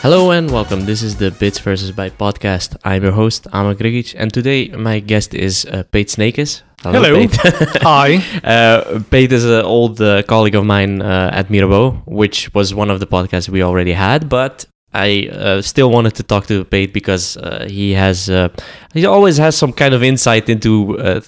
Hello and welcome. This is the Bits versus Byte podcast. I'm your host, Ama Grigic, and today my guest is uh, Peet Sneekes. Hello. Peet. Hi. uh, Peet is an old uh, colleague of mine uh, at Mirabeau, which was one of the podcasts we already had, but I uh, still wanted to talk to Peet because uh, he has uh, he always has some kind of insight into uh,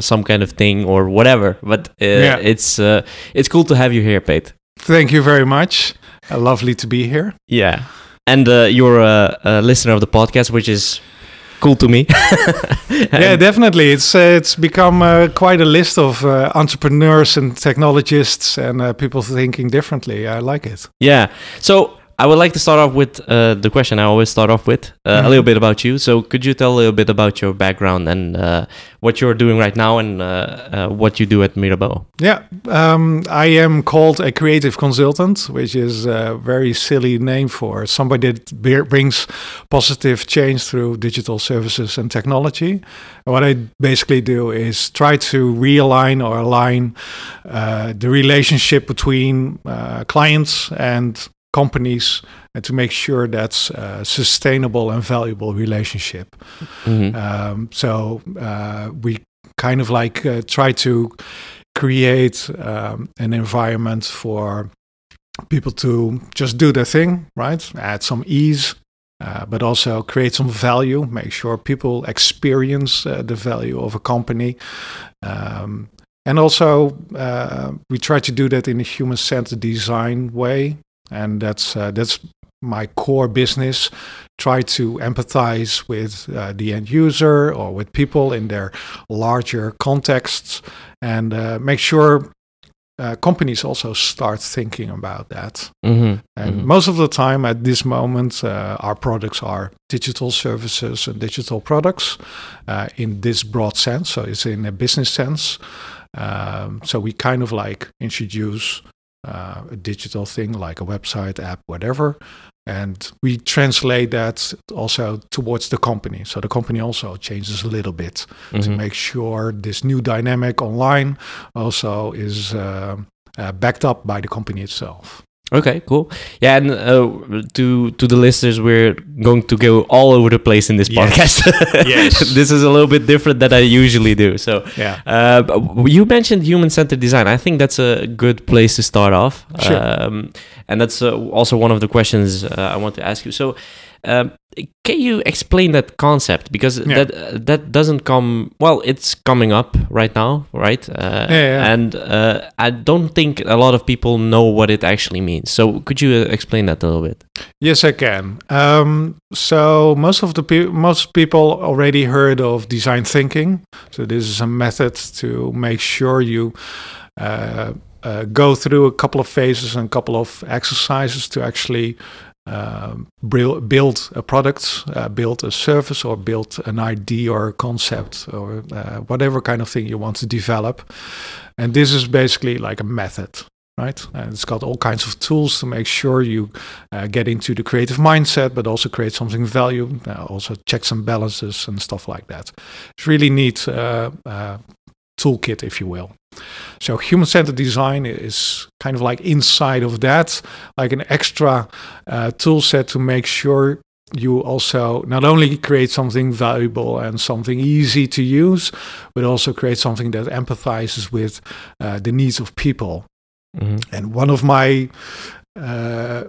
some kind of thing or whatever. But uh, Yeah. it's uh, it's cool to have you here, Peet. Thank you very much. Uh, lovely to be here. Yeah, and uh, you're a, a listener of the podcast, which is cool to me. yeah, definitely. It's uh, it's become uh, quite a list of uh, entrepreneurs and technologists and uh, people thinking differently. I like it. Yeah. So I would like to start off with uh, the question I always start off with uh, a Mhm. little bit about you. So could you tell a little bit about your background and uh, what you're doing right now and uh, uh, what you do at Mirabeau? Yeah, um, I am called a creative consultant, which is a very silly name for somebody that brings positive change through digital services and technology. And what I basically do is try to realign or align uh, the relationship between uh, clients and companies and to make sure that's a sustainable and valuable relationship. Mhm. Um, so uh, we kind of like uh, try to create um, an environment for people to just do their thing, right? Add some ease, uh, but also create some value. Make sure people experience uh, the value of a company. Um, and also, uh, we try to do that in a human-centered design way, and that's uh, that's my core business try to empathize with uh, the end user or with people in their larger contexts and uh, make sure uh, companies also start thinking about that. Mhm. And Mhm. most of the time at this moment, uh, our products are digital services and digital products uh, in this broad sense. So it's in a business sense. Um, so we kind of like introduce uh, a digital thing like a website, app, whatever. And we translate that also towards the company. So the company also changes a little bit to Mhm. make sure this new dynamic online also is uh, uh, backed up by the company itself. Okay, cool. Yeah, and uh, to to the listeners, we're going to go all over the place in this Yes. podcast. Yes. this is a little bit different than I usually do. So, Yeah. uh, you mentioned human-centered design. I think that's a good place to start off. Sure. Um, and that's uh, also one of the questions uh, I want to ask you. So, um, can you explain that concept? Because Yeah. that uh, that doesn't come well. It's coming up right now, right? Uh, Yeah, yeah. And uh, I don't think a lot of people know what it actually means. So, could you uh, explain that a little bit? Yes, I can. Um, so most of the pe- most people already heard of design thinking. So this is a method to make sure you uh, uh, go through a couple of phases and a couple of exercises to actually um, build a product, uh, build a service, or build an idea or a concept, or uh, whatever kind of thing you want to develop. And this is basically like a method right? And it's got all kinds of tools to make sure you uh, get into the creative mindset, but also create something value, uh, also checks and balances and stuff like that. It's really neat uh, uh, toolkit, if you will. So human-centered design is kind of like inside of that, like an extra uh, tool set to make sure you also not only create something valuable and something easy to use, but also create something that empathizes with uh, the needs of people. Mm-hmm. And one of my uh,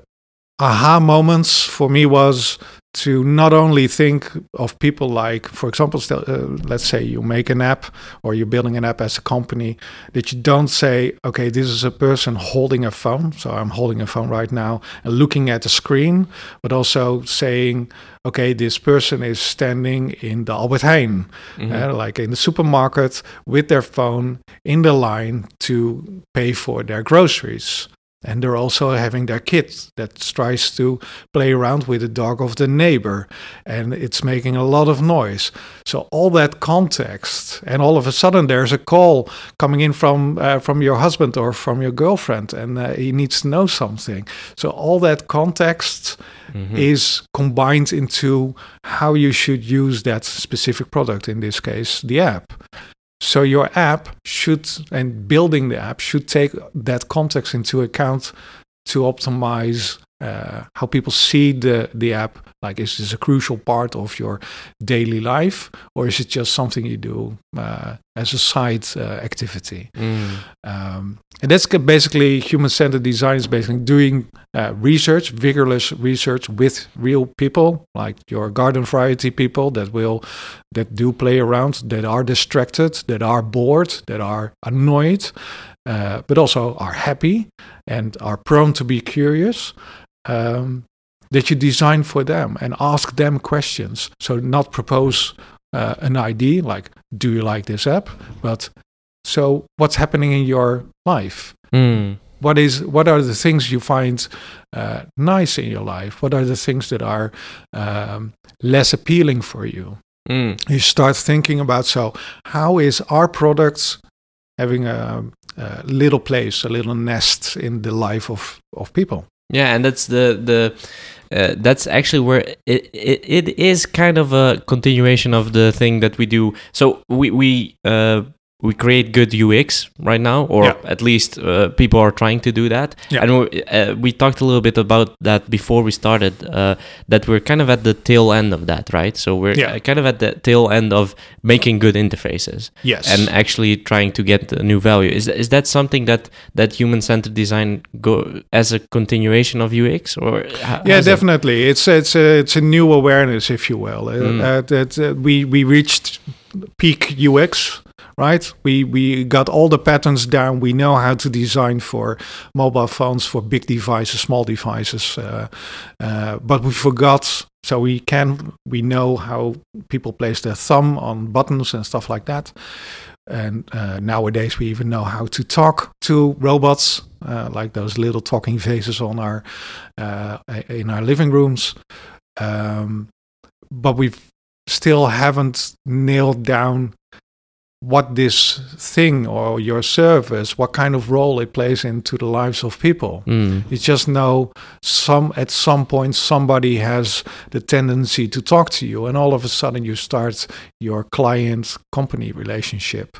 aha moments for me was to not only think of people like, for example, uh, let's say you make an app or you're building an app as a company, that you don't say, okay, this is a person holding a phone. So I'm holding a phone right now and looking at the screen, but also saying, okay, this person is standing in the Albert Heijn, Mm-hmm. uh, like in the supermarket with their phone in the line to pay for their groceries. And they're also having their kid that tries to play around with the dog of the neighbor, and it's making a lot of noise. So all that context, and all of a sudden there's a call coming in from uh, from your husband or from your girlfriend, and uh, he needs to know something. So all that context Mhm. is combined into how you should use that specific product. In this case, the app. So your app should, and building the app should take that context into account to optimize uh, how people see the the app. Like, is this a crucial part of your daily life, or is it just something you do uh, as a side uh, activity? Mm. Um, and that's basically human-centered design is basically doing uh, research, vigorous research with real people, like your garden variety people that will that do play around, that are distracted, that are bored, that are annoyed, uh, but also are happy and are prone to be curious. Um, that you design for them and ask them questions. So not propose uh, an idea like, "Do you like this app?" But so what's happening in your life? Mm. What is what are the things you find uh, nice in your life? What are the things that are um, less appealing for you? Mm. You start thinking about so how is our products having a, a little place, a little nest in the life of of people? Yeah, and that's the the uh, that's actually where it, it it is kind of a continuation of the thing that we do. So we we uh, we create good UX right now, or Yeah. at least uh, people are trying to do that. Yeah. And we uh, we talked a little bit about that before we started. Uh, that we're kind of at the tail end of that, right? So we're Yeah. uh, kind of at the tail end of making good interfaces Yes. and actually trying to get a new value. Is is that something that that human centered design go as a continuation of UX or yeah, how's it? definitely. It's it's a, it's a new awareness, if you will. Uh, Mm. uh, that uh, we we reached peak UX, right? We we got all the patterns down. We know how to design for mobile phones, for big devices, small devices, uh, uh, but we forgot. So we can we know how people place their thumb on buttons and stuff like that. And uh, nowadays, we even know how to talk to robots, uh, like those little talking faces on our uh, in our living rooms. Um, but we still haven't nailed down what this thing or your service, what kind of role it plays into the lives of people. Mm. You just know some at some point somebody has the tendency to talk to you, and all of a sudden you start your client company relationship.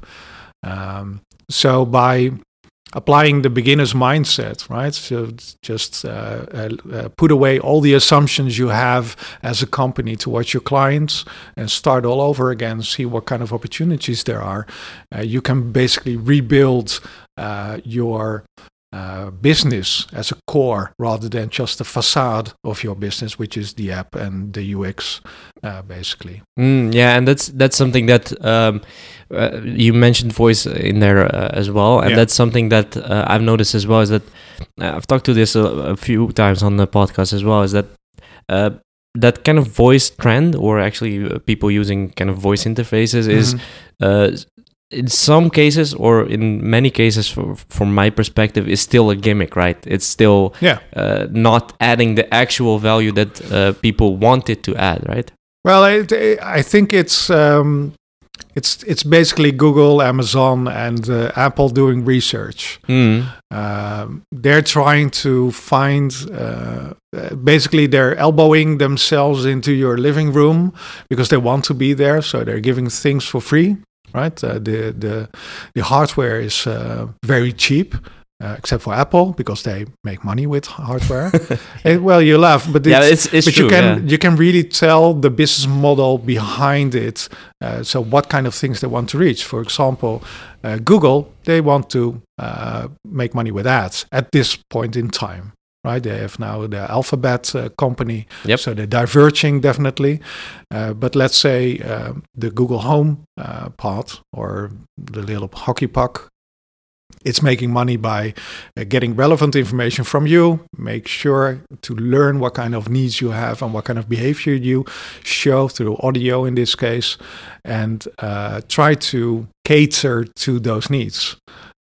Um, so by applying the beginner's mindset, right? So just uh, uh, uh, put away all the assumptions you have as a company towards your clients and start all over again. See what kind of opportunities there are. Uh, you can basically rebuild uh, your uh, business as a core rather than just the facade of your business, which is the app and the UX, uh, basically. Mm, yeah, and that's that's something that um, uh, you mentioned voice in there uh, as well, and Yeah. that's something that uh, I've noticed as well. Is that I've talked to this a, a few times on the podcast as well. Is that uh, that kind of voice trend, or actually people using kind of voice interfaces, is Mhm. uh, in some cases or in many cases for, from my perspective is still a gimmick right it's still yeah. uh, not adding the actual value that uh, people wanted to add right Well, it, I think it's um, it's it's basically Google, Amazon, and uh, Apple doing research. mm. Um, they're trying to find uh, basically they're elbowing themselves into your living room because they want to be there. So they're giving things for free, right? Uh, the the the hardware is uh, very cheap. Uh, except for Apple, because they make money with hardware. And, well, you laugh, but yeah it's, it's, it's but true you can yeah. you can really tell the business model behind it. Uh, so what kind of things they want to reach? For example, uh, Google they want to uh, make money with ads at this point in time. Right, they have now the Alphabet uh, company, Yep. so they're diverging definitely. Uh, but let's say uh, the Google Home uh, part or the little hockey puck it's making money by uh, getting relevant information from you make sure to learn what kind of needs you have and what kind of behavior you show through audio in this case and uh, try to cater to those needs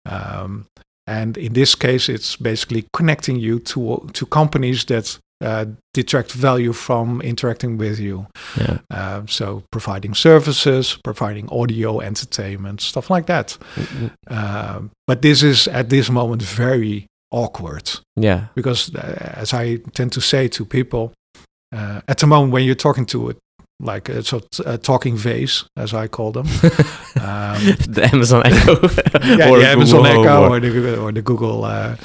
um, and in this case it's basically connecting you to to companies that uh, detract value from interacting with you. Yeah. Uh, so providing services providing audio entertainment stuff like that. Mm, um, but this is at this moment very awkward. Yeah. Because, uh, as I tend to say to people, uh, at the moment when you're talking to it, like a sort talking vase, as I call them, um, the Amazon Echo yeah, or the Amazon Google Echo or- or, the Google- or the Google uh,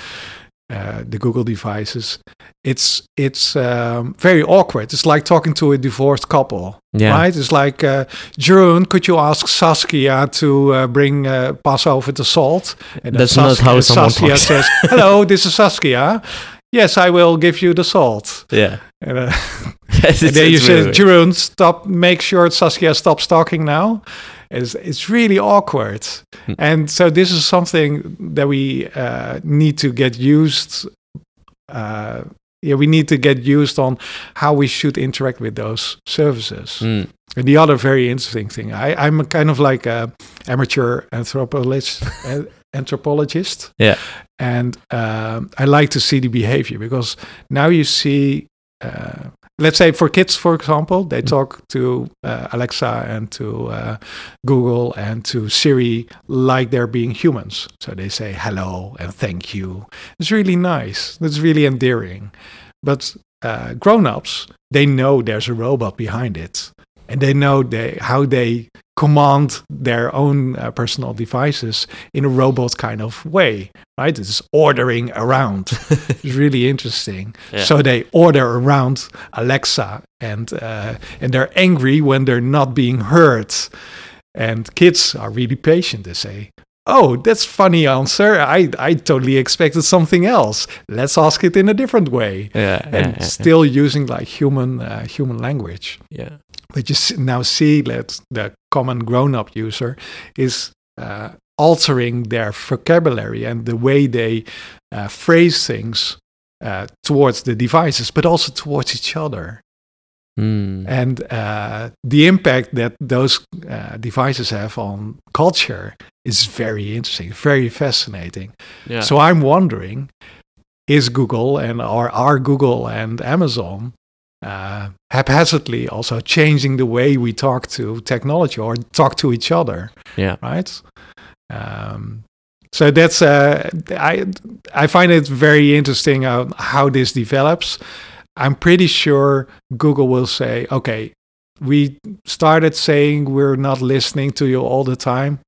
uh, the Google devices, it's it's um, very awkward. It's like talking to a divorced couple, Yeah. right? It's like, uh, Jeroen, could you ask Saskia to uh, bring uh, pass over the salt? And That's not how someone Saskia talks. says, "Hello, this is Saskia. Yes, I will give you the salt." Yeah. And, uh, Yes, and then you say, really- Jeroen, stop, make sure Saskia stops talking now. It's, it's really awkward. Hmm. And so this is something that we uh, need to get used. Uh, yeah, we need to get used on how we should interact with those services. Mm. And the other very interesting thing, I, I'm kind of like a amateur anthropologist, uh, anthropologist, Yeah. and um, I like to see the behavior because now you see, uh, let's say for kids, for example, they Mm. talk to uh, Alexa and to uh, Google and to Siri like they're being humans. So they say hello and thank you. It's really nice. It's really endearing. But uh, grown-ups, they know there's a robot behind it, and they know they how they command their own uh, personal devices in a robot kind of way, right? It's ordering around. it's really interesting. Yeah. So they order around Alexa, and uh, and they're angry when they're not being heard. And kids are really patient. They say, "Oh, that's funny answer. I I totally expected something else. Let's ask it in a different way." Yeah. And yeah, still using like human uh, human language yeah. But you now see that the common grown-up user is uh, altering their vocabulary and the way they uh, phrase things uh, towards the devices, but also towards each other. Mm. And uh, the impact that those uh, devices have on culture is very interesting, very fascinating. yeah. So I'm wondering, is Google and or are Google and Amazon uh, haphazardly also changing the way we talk to technology or talk to each other? yeah. Right. Um, so that's uh, I I find it very interesting uh, how this develops. I'm pretty sure Google will say, okay, we started saying we're not listening to you all the time,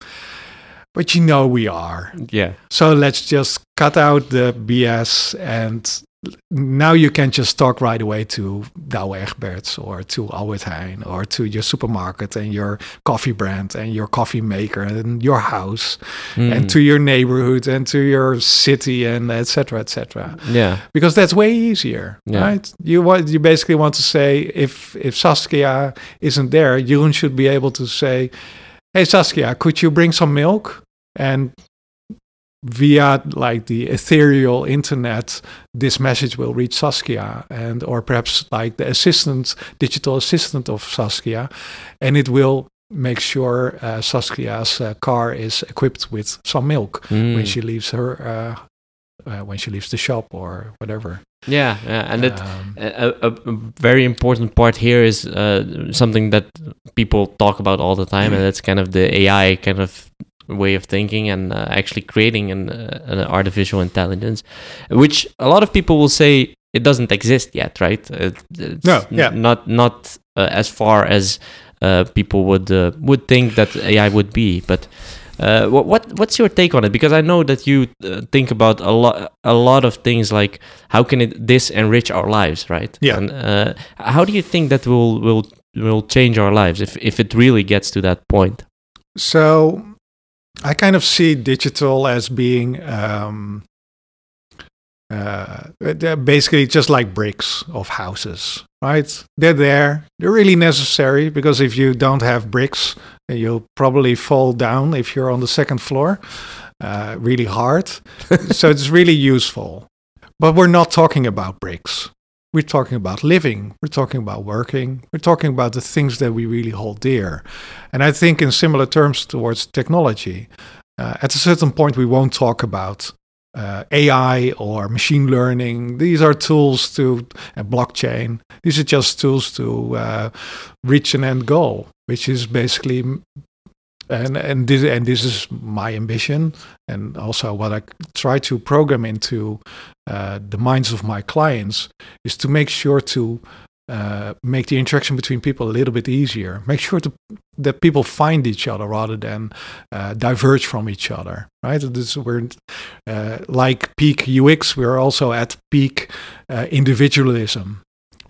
but you know we are. Yeah. So let's just cut out the BS and now you can just talk right away to Douwe Egberts or to Albert Heijn or to your supermarket and your coffee brand and your coffee maker and your house Mm. and to your neighborhood and to your city and etc etc yeah. because that's way easier Yeah. right you want you basically want to say if if Saskia isn't there Jeroen should be able to say hey Saskia could you bring some milk and via like the ethereal internet this message will reach Saskia and or perhaps like the assistant digital assistant of Saskia and it will make sure uh, Saskia's uh, car is equipped with some milk when Mm. she leaves her uh, uh, when she leaves the shop or whatever Yeah. Yeah. And it, Um, a, a, a very important part here is uh, something that people talk about all the time, and that's kind of the AI kind of way of thinking and uh, actually creating an, uh, an artificial intelligence, which a lot of people will say it doesn't exist yet, right? It, it's No, yeah. not not uh, as far as uh, people would uh, would think that AI would be, but. Uh, what, what what's your take on it? Because I know that you uh, think about a lot a lot of things like how can it this enrich our lives, right? Yeah. And uh, how do you think that will will will change our lives if if it really gets to that point? so I kind of see digital as being um, uh, they're basically just like bricks of houses, right? They're there. They're really necessary because if you don't have bricks, you'll probably fall down if you're on the second floor uh, really hard. so it's really useful. But we're not talking about bricks. We're talking about living. We're talking about working. We're talking about the things that we really hold dear. And I think, in similar terms towards technology, uh, at a certain point, we won't talk about uh, AI or machine learning. These are tools to uh, blockchain. These are just tools to uh, reach an end goal, which is basically. And and this and this is my ambition, and also what I try to program into uh, the minds of my clients is to make sure to uh, make the interaction between people a little bit easier. Make sure to, that people find each other rather than uh, diverge from each other. Right? This we're uh, like peak UX. We're also at peak uh, individualism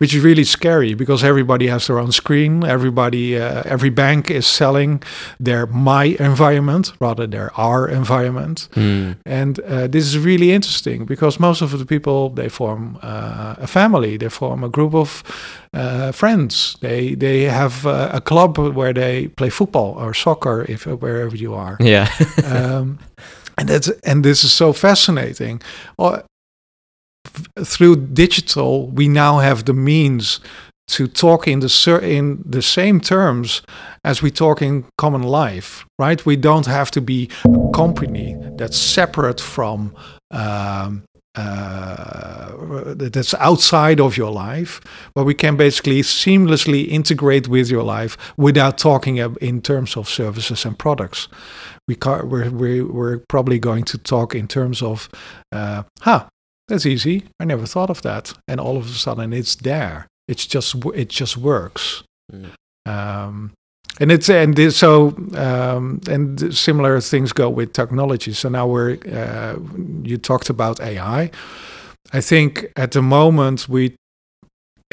which is really scary because everybody has their own screen. Everybody, uh, every bank is selling their my environment rather their our environment, Mm. and uh, this is really interesting because most of the people they form uh, a family, they form a group of uh, friends. They they have uh, a club where they play football or soccer, if wherever you are Yeah. um, and that's and this is so fascinating. Through digital, we now have the means to talk in the in the same terms as we talk in common life, right? We don't have to be a company that's separate from. Um, uh, that's outside of your life, but we can basically seamlessly integrate with your life without talking in terms of services and products we we're, we're, we're probably going to talk in terms of, uh, huh, that's easy. I never thought of that. And all of a sudden it's there. It's just, it just works. Mm. Um, and it's, and this, so, um, and similar things go with technology. So now we're, uh, you talked about AI. I think at the moment we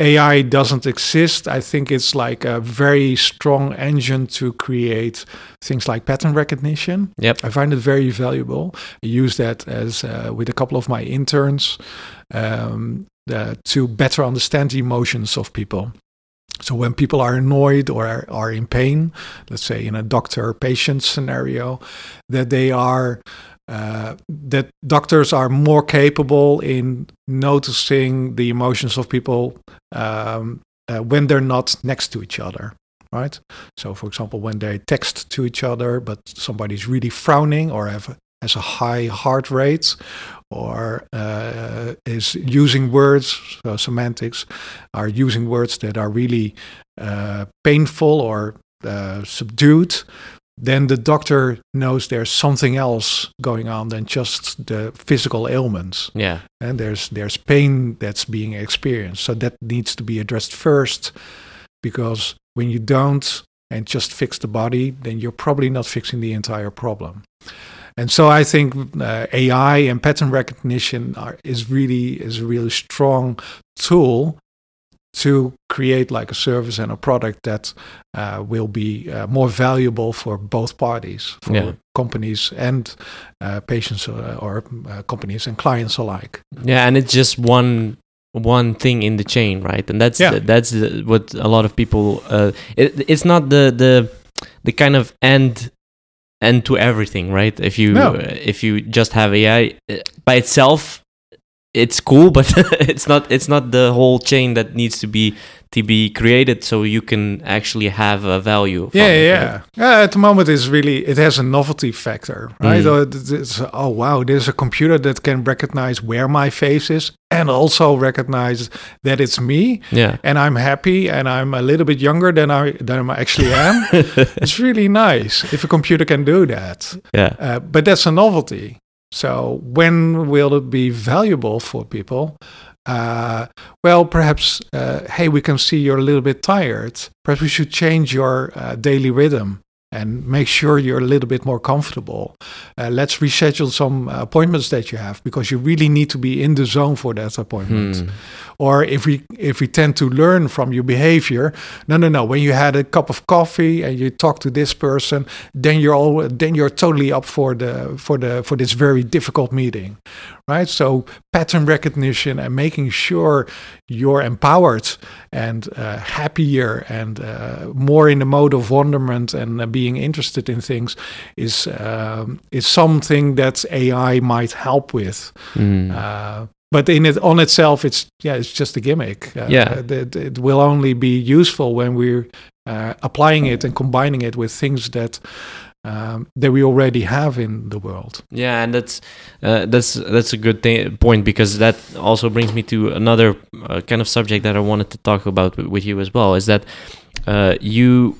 AI doesn't exist. I think it's like a very strong engine to create things like pattern recognition. Yep. I find it very valuable. I use that as uh, with a couple of my interns um, uh, to better understand the emotions of people. So when people are annoyed or are, are in pain, let's say in a doctor-patient scenario, that they are uh, that doctors are more capable in noticing the emotions of people um, uh, when they're not next to each other right? So for example when they text to each other but somebody's really frowning or have has a high heart rate or uh, is using words so semantics are using words that are really uh, painful or uh, subdued then the doctor knows there's something else going on than just the physical ailments. Yeah. and there's there's pain that's being experienced. So that needs to be addressed first because when you don't and just fix the body then you're probably not fixing the entire problem. And so i think uh, ai and pattern recognition are, is really is a really strong tool to create like a service and a product that uh, will be uh, more valuable for both parties, for Yeah. companies and uh, patients uh, or uh, companies and clients alike. Yeah, and it's just one one thing in the chain, right? And that's Yeah. the, that's the, what a lot of people. Uh, it, it's not the the the kind of end end to everything, right? If you No. if you just have AI by itself, it's cool, but it's not it's not the whole chain that needs to be to be created so you can actually have a value. Yeah, it, yeah, right? yeah. At the moment, it's really it has a novelty factor, right? Mm. It's, oh wow, there's a computer that can recognize where my face is and also recognize that it's me, Yeah. and I'm happy, and I'm a little bit younger than I than I actually am. it's really nice if a computer can do that. yeah. Uh, but that's a novelty. So when will it be valuable for people? Uh, well, perhaps, uh, hey, we can see you're a little bit tired. Perhaps we should change your uh, daily rhythm and make sure you're a little bit more comfortable. Uh, let's reschedule some appointments that you have because you really need to be in the zone for that appointment. Hmm. Or if we if we tend to learn from your behavior, no, no, no. When you had a cup of coffee and you talk to this person, then you're all then you're totally up for the for the for this very difficult meeting, right? So pattern recognition and making sure you're empowered and uh, happier and uh, more in the mode of wonderment and uh, being interested in things is um, is something that AI might help with. Hmm. Uh, but in it on itself, it's yeah, it's just a gimmick. Uh, Yeah. it, it will only be useful when we're uh, applying it and combining it with things that um, that we already have in the world. Yeah, and that's uh, that's that's a good thing, point because that also brings me to another uh, kind of subject that I wanted to talk about with you as well. Is that uh, you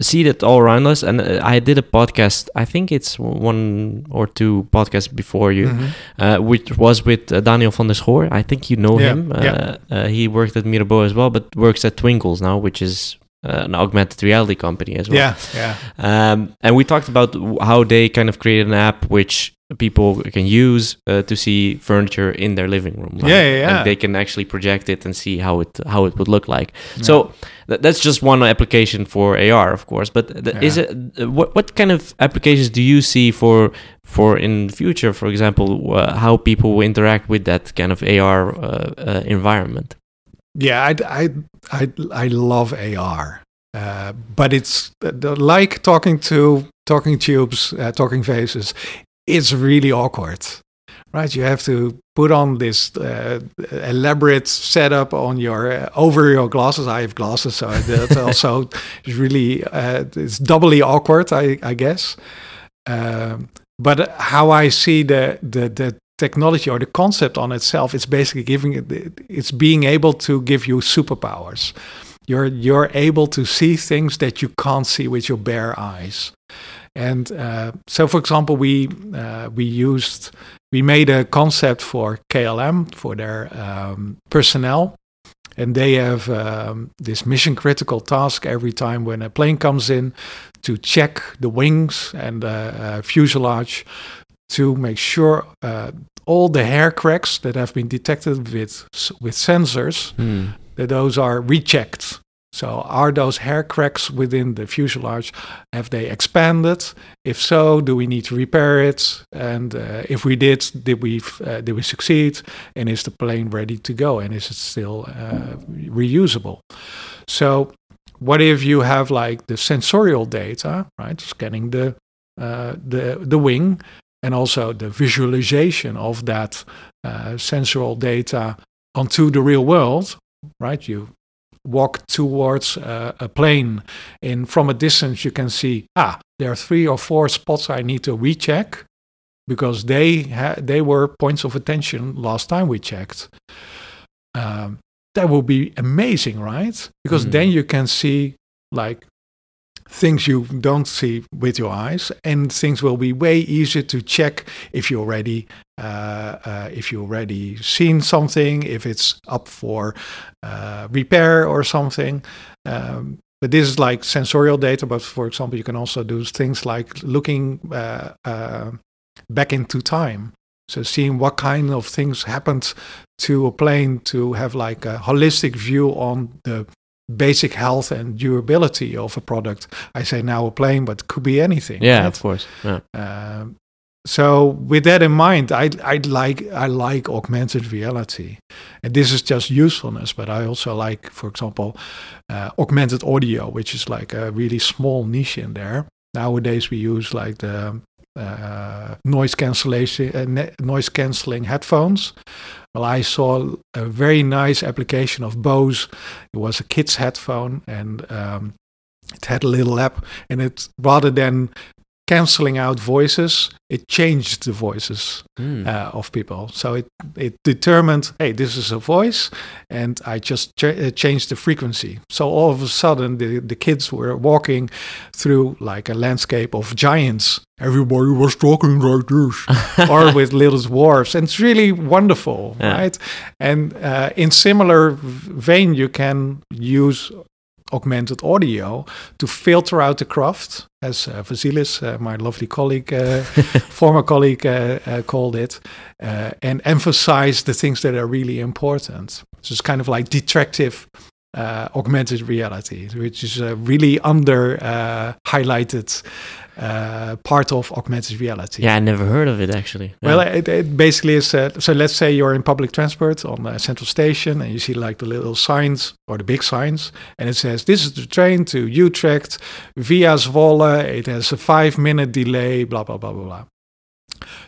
see that all around us. And uh, I did a podcast. I think it's one or two podcasts before you, Mhm. uh, which was with uh, Daniel van der Schoor. I think you know Yeah, him. Uh, yeah. uh, he worked at Mirabeau as well, but works at Twnkls now, which is uh, an augmented reality company as well. Yeah, yeah, Um, and we talked about how they kind of created an app which people can use uh, to see furniture in their living room. Yeah, yeah, yeah. And they can actually project it and see how it how it would look like. So th- that's just one application for AR, of course. But th- is it uh, what what kind of applications do you see for for in the future? For example, uh, how people will interact with that kind of AR uh, uh, environment. yeah. I, I, I, I love AR, uh, but it's the- like talking to talking tubes, uh, talking faces. It's really awkward, right? You have to put on this uh, elaborate setup on your uh, over your glasses. I have glasses, so that also is really uh, it's doubly awkward, I, I guess. Um, but how I see the, the the technology or the concept on itself, it's basically giving it, it's being able to give you superpowers. You're you're able to see things that you can't see with your bare eyes. And uh, so, for example, we uh, we used we made a concept for KLM for their um, personnel, and they have um, this mission critical task every time when a plane comes in to check the wings and the uh, fuselage to make sure uh, all the hair cracks that have been detected with with sensors Hmm. that those are rechecked. So are those hair cracks within the fuselage have they expanded? If so, do we need to repair it? And uh, if we did, did we uh, did we succeed? And is the plane ready to go? And is it still uh, reusable? So what if you have like the sensorial data, right? Scanning the uh, the the wing and also the visualization of that uh, sensorial data onto the real world, right? You walk towards uh, a plane, and from a distance you can see ah, there are three or four spots I need to recheck because they ha- they were points of attention last time we checked. Um, that would be amazing, right? Because Mm. then you can see like things you don't see with your eyes, and things will be way easier to check if you already uh, uh, if you already seen something, if it's up for uh, repair or something. Um, but this is like sensorial data. But for example, you can also do things like looking uh, uh, back into time. So seeing what kind of things happened to a plane to have like a holistic view on the basic health and durability of a product. I say now a plane, but could be anything. Yeah, right? of course. Yeah. Um, so with that in mind, I I like I like augmented reality, and this is just usefulness. But I also like, for example, uh, augmented audio, which is like a really small niche in there. Nowadays, we use like the uh, noise cancellation, uh, noise canceling headphones. Well, I saw a very nice application of Bose. It was a kid's headphone, and um, it had a little app, and it rather than canceling out voices, it changed the voices Hmm. uh, of people. So it it determined, hey, this is a voice, and I just ch- uh, changed the frequency. So all of a sudden, the the kids were walking through like a landscape of giants. Everybody was talking like this, or with little dwarfs, and it's really wonderful, Yeah. right? And uh, in similar vein, you can use augmented audio to filter out the craft, as uh, Vasilis, uh, my lovely colleague, uh, former colleague, uh, uh, called it, uh, and emphasize the things that are really important. So it's kind of like detractive uh, augmented reality, which is really under uh, highlighted uh, part of augmented reality. Yeah, I never heard of it actually. Well, Yeah. it, it basically is. Uh, so let's say you're in public transport on a central station, and you see like the little signs or the big signs, and it says this is the train to Utrecht via Zwolle. It has a five-minute delay. Blah blah blah blah blah.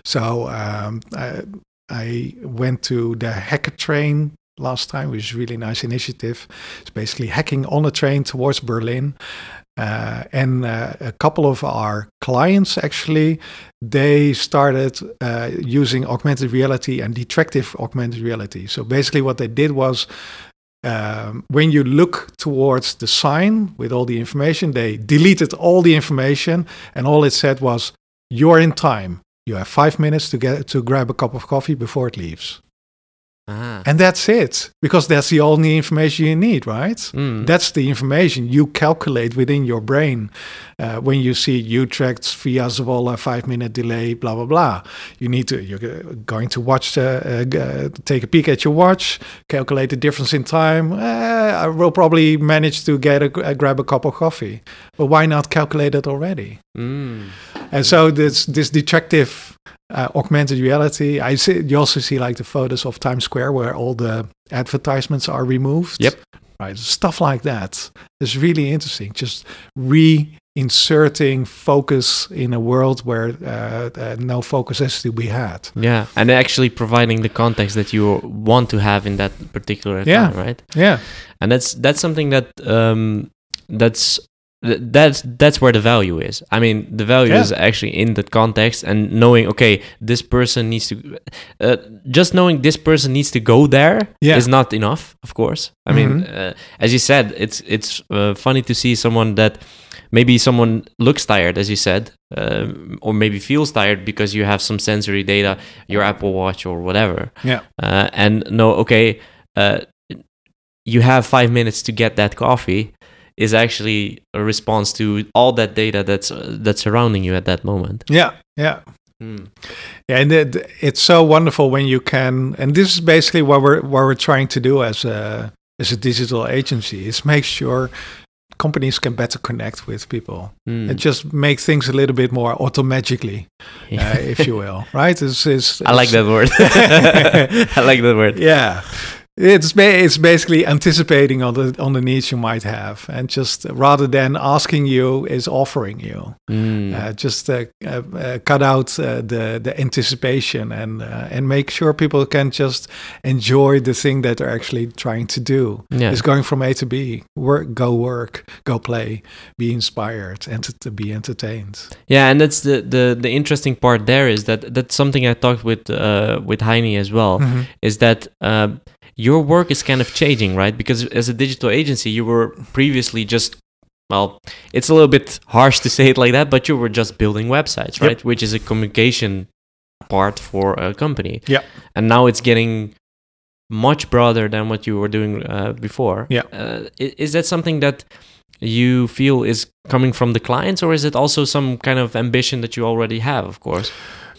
So um, I, I went to the Hacker Train last time, which is a really nice initiative. It's basically hacking on a train towards Berlin. Uh, and uh, a couple of our clients actually they started uh, using augmented reality and detractive augmented reality so basically what they did was um, when you look towards the sign with all the information, they deleted all the information, and all it said was, "You're in time. You have five minutes to get to grab a cup of coffee before it leaves." Ah. And that's it, because that's the only information you need, right? Mm. That's the information you calculate within your brain uh, when you see Utrecht via Zwolle, five minute delay, blah blah blah. You need to you're going to watch, uh, uh, uh, take a peek at your watch, calculate the difference in time. Uh, I will probably manage to get a, uh, grab a cup of coffee, but why not calculate it already? Mm. And so this this detractive uh, augmented reality. I see you also see like the photos of Times Square where all the advertisements are removed. Yep. Right, stuff like that. It's really interesting. Just reinserting focus in a world where uh, uh, no focus has to be had. Yeah, and actually providing the context that you want to have in that particular Yeah. time, right? Yeah, And that's that's something that um, that's th- that's that's where the value is. I mean, the value Yeah. is actually in the context and knowing. Okay, this person needs to. Uh, just knowing this person needs to go there Yeah. is not enough. Of course, I mean, Mhm. uh, as you said, it's it's uh, funny to see someone that maybe someone looks tired, as you said, um, or maybe feels tired because you have some sensory data, your Apple Watch or whatever yeah, uh, and know okay uh, you have five minutes to get that coffee is actually a response to all that data that's uh, that's surrounding you at that moment yeah, yeah. Yeah, and it, it's so wonderful when you can, and this is basically what we're what we're trying to do as a as a digital agency is make sure companies can better connect with people Mm. and just make things a little bit more automagically, uh, if you will, right? It's, it's, I like that word I like that word Yeah. It's ba- it's basically anticipating on the on the needs you might have, and just rather than asking you, is offering you. Mm. Uh, just uh, uh, uh, cut out uh, the the anticipation and uh, and make sure people can just enjoy the thing that they're actually trying to do. Yeah. It's going from A to B. Work, go work, go play, be inspired, and to, to be entertained. Yeah, and that's the, the the interesting part there is that that's something I talked with uh, with Heine as well. Mhm. Is that uh, your work is kind of changing, right? Because as a digital agency, you were previously just well, it's a little bit harsh to say it like that, but you were just building websites, Yep. right? Which is a communication part for a company. Yeah. And now it's getting much broader than what you were doing uh, before. Yeah. Uh, i- is that something that you feel is coming from the clients, or is it also some kind of ambition that you already have? Of course.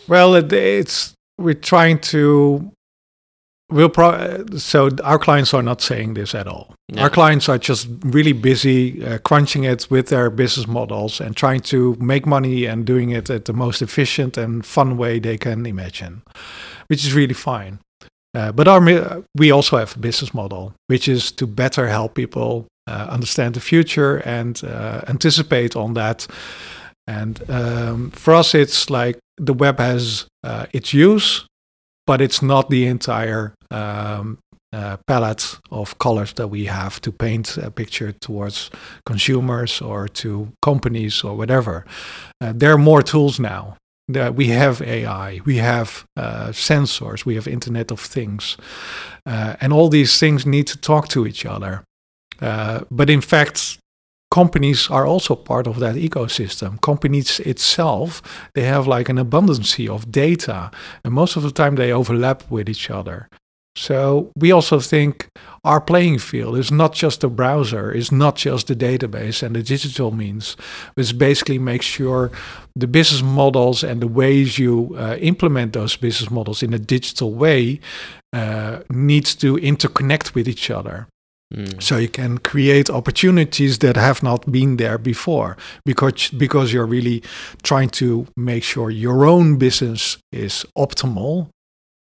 Well, it, it's we're trying to. We'll pro- so our clients are not saying this at all. Yeah. Our clients are just really busy uh, crunching it with their business models and trying to make money and doing it at the most efficient and fun way they can imagine, which is really fine. Uh, but our we also have a business model, which is to better help people uh, understand the future and uh, anticipate on that. And um, for us, it's like the web has uh, its use, but it's not the entire um, uh, palette of colors that we have to paint a picture towards consumers or to companies or whatever. Uh, there are more tools now. That we have AI, we have uh, sensors, we have Internet of Things, uh, and all these things need to talk to each other. Uh, but in fact, companies are also part of that ecosystem. Companies itself, they have like an abundance of data, and most of the time they overlap with each other. So we also think our playing field is not just the browser, is not just the database and the digital means. which basically makes sure the business models and the ways you uh, implement those business models in a digital way uh, needs to interconnect with each other Mm. so you can create opportunities that have not been there before because because you're really trying to make sure your own business is optimal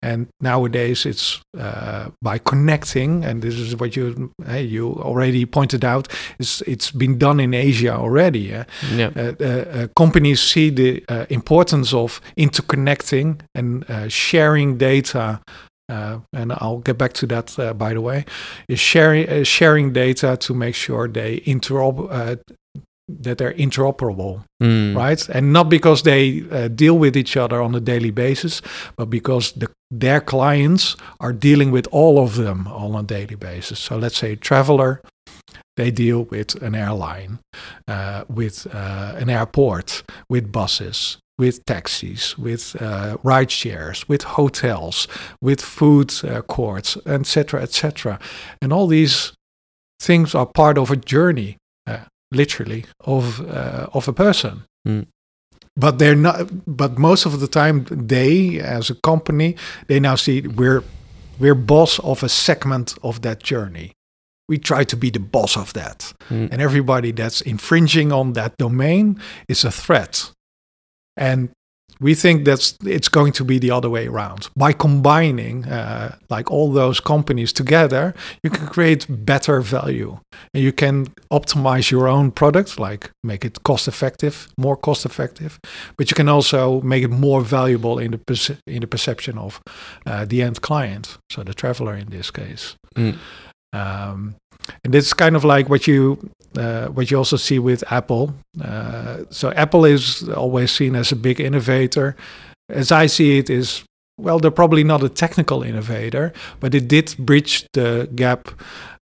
and nowadays it's uh, by connecting and this is what you hey, you already pointed out it's it's been done in asia already eh? Yeah. uh, uh, uh, companies see the uh, importance of interconnecting and uh, sharing data. Uh, and I'll get back to that, uh, by the way. Is sharing uh, sharing data to make sure they interop that they're interoperable, Mm. right? And not because they uh, deal with each other on a daily basis, but because the their clients are dealing with all of them on a daily basis. So let's say a traveler, they deal with an airline, uh, with uh, an airport, with buses, with taxis, with uh, ride shares, with hotels, with food uh, courts, etc., etc. And all these things are part of a journey, literally, of uh, of a person. Mm. But they're not. But most of the time, they, as a company, they now see we're we're boss of a segment of that journey. We try to be the boss of that, Mm. and everybody that's infringing on that domain is a threat. And we think that's it's going to be the other way around. By combining uh, like all those companies together, you can create better value, and you can optimize your own product, like make it cost effective, more cost effective. But you can also make it more valuable in the perce- in the perception of uh, the end client, so the traveler in this case. Mm. Um, and it's kind of like what you uh, what you also see with Apple. Uh, so Apple is always seen as a big innovator. As I see it, is well, they're probably not a technical innovator, but it did bridge the gap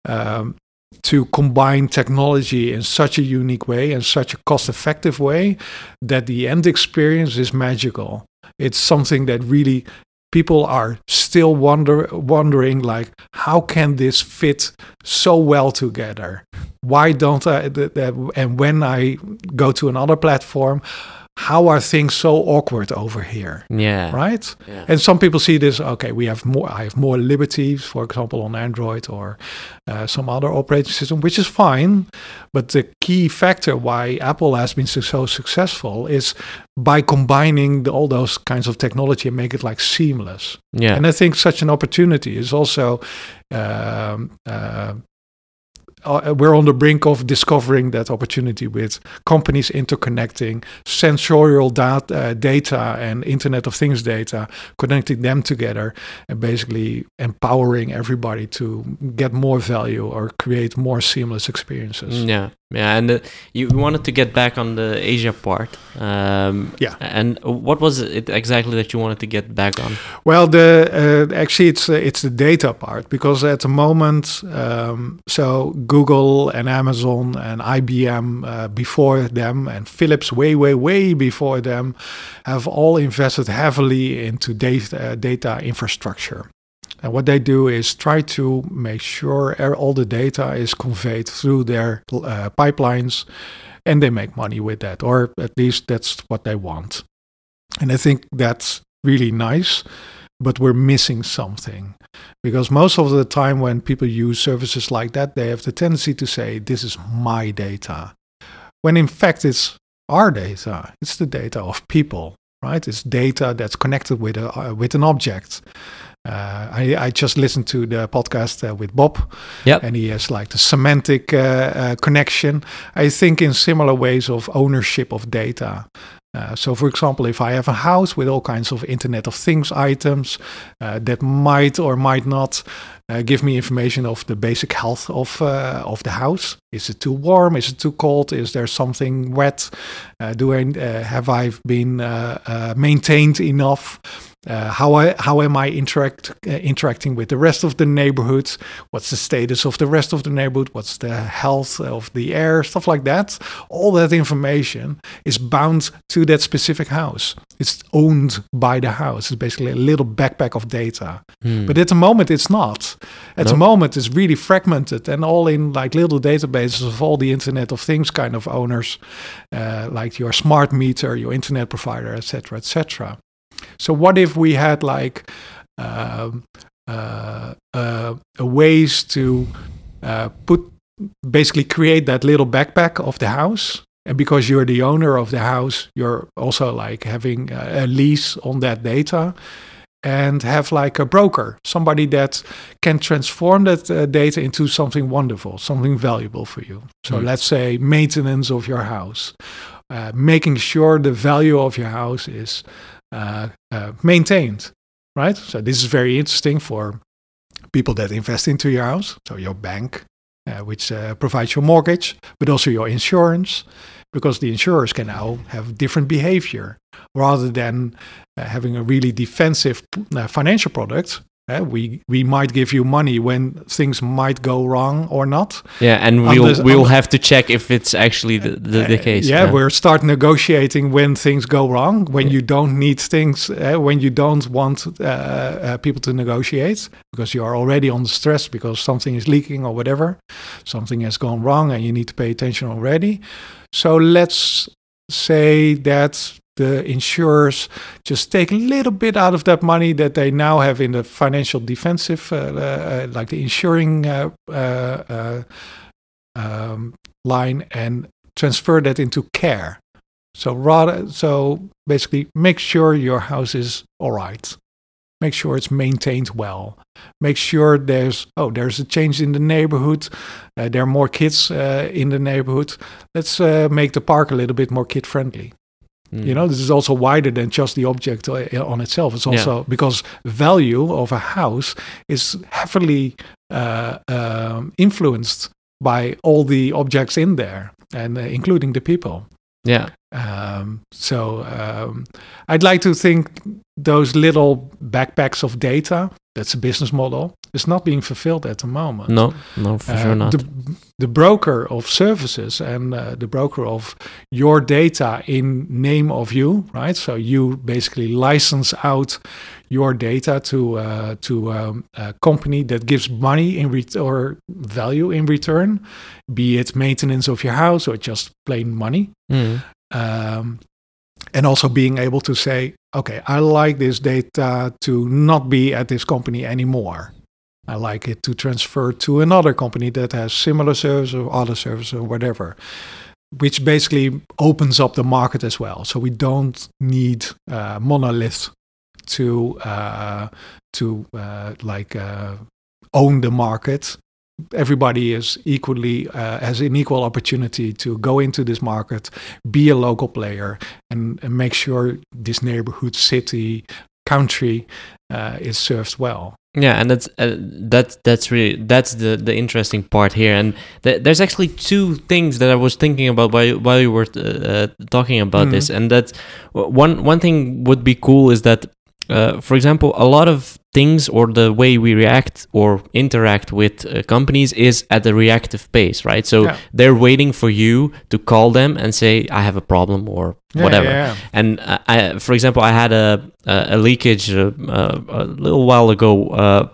um, to combine technology in such a unique way and such a cost-effective way that the end experience is magical. It's something that really people are still wonder wondering like how can this fit so well together? Why don't i and when i go to another platform how are things so awkward over here Yeah. right Yeah. and some people see this okay we have more i have more liberties for example on android or uh, some other operating system which is fine but the key factor why apple has been so, so successful is by combining the, all those kinds of technology and make it like seamless yeah. and I think such an opportunity is also, um, uh, uh, we're on the brink of discovering that opportunity with companies interconnecting sensorial dat- uh, data and Internet of Things data, connecting them together and basically empowering everybody to get more value or create more seamless experiences. Yeah, yeah, and uh, you wanted to get back on the Asia part. Um, Yeah. And what was it exactly that you wanted to get back on? Well, the uh, actually it's uh, it's the data part because at the moment, um, so Google and Amazon and IBM uh, before them and Philips way way way before them have all invested heavily into data uh, data infrastructure. And what they do is try to make sure er- all the data is conveyed through their uh, pipelines, and they make money with that, or at least that's what they want. And I think that's really nice, but we're missing something. Because most of the time, when people use services like that, they have the tendency to say, This is my data. When in fact, it's our data, it's the data of people, right? It's data that's connected with, a, uh, with an object. Uh, I, I just listened to the podcast uh, with Bob, Yep. and he has like the semantic uh, uh, connection. I think in similar ways of ownership of data. Uh, so, for example, if I have a house with all kinds of Internet of Things items uh, that might or might not uh, give me information of the basic health of uh, of the house. Is it too warm? Is it too cold? Is there something wet? Uh, do I uh, have I been maintained enough? Uh, how I how am I interact uh, interacting with the rest of the neighborhood? What's the status of the rest of the neighborhood? What's the health of the air? Stuff like that. All that information is bound to that specific house. It's owned by the house. It's basically a little backpack of data. Hmm. But at the moment, it's not. At the moment, it's really fragmented and all in like little databases of all the Internet of Things kind of owners, uh, like your smart meter, your internet provider, etc., etc. So what if we had like um, uh, uh, ways to uh, put basically create that little backpack of the house? And because you're the owner of the house, you're also like having a lease on that data and have like a broker, somebody that can transform that uh, data into something wonderful, something valuable for you. So Hmm. let's say maintenance of your house, uh, making sure the value of your house is uh, uh, maintained, right? So this is very interesting for people that invest into your house, so your bank, uh, which uh, provides your mortgage, but also your insurance, because the insurers can now have different behavior rather than uh, having a really defensive uh, financial product. Uh, we we might give you money when things might go wrong or not. Yeah, and we'll Unless- we'll unless- have to check if it's actually the, the, the Uh, case. Yeah, we're start negotiating when things go wrong, when you don't need things, uh, when you don't want uh, people to negotiate because you are already on the stress because something is leaking or whatever, something has gone wrong and you need to pay attention already. So let's say that the insurers just take a little bit out of that money that they now have in the financial defensive, uh, uh, like the insuring uh, uh, uh, um, line, and transfer that into care. So rather, so basically, make sure your house is all right. Make sure it's maintained well. Make sure there's oh there's a change in the neighborhood. Uh, there are more kids in the neighborhood. Let's make the park a little bit more kid friendly. Mm. You know, this is also wider than just the object uh, on itself. It's Yeah. also because value of a house is heavily uh, um, influenced by all the objects in there, and uh, including the people. yeah, Um, so um, I'd like to think those little backpacks of data. That's a business model. Is not being fulfilled at the moment. no, no, for sure Uh, not. The, the broker of services and uh, the broker of your data in name of you, right? So you basically license out your data to uh, to um, a company that gives money in ret- or value in return, be it maintenance of your house or just plain money. Mm. Um, and also being able to say, okay, I like this data to not be at this company anymore. I like it to transfer to another company that has similar service or other service or whatever, which basically opens up the market as well. So we don't need uh, monolith to uh, to uh, like uh, own the market. Everybody is equally uh, has an equal opportunity to go into this market, be a local player, and, and make sure this neighborhood, city, country uh, is served well. Yeah, and that's uh, that's that's really that's the the interesting part here. And th- there's actually two things that I was thinking about while while you were uh, uh, talking about Mhm. this. And that one one thing would be cool is that, uh, for example, a lot of things or the way we react or interact with uh, companies is at a reactive pace, right? So Yeah. they're waiting for you to call them and say, "I have a problem" or Yeah, whatever. yeah. And uh, I, for example, I had a a, a leakage uh, uh, a little while ago, uh,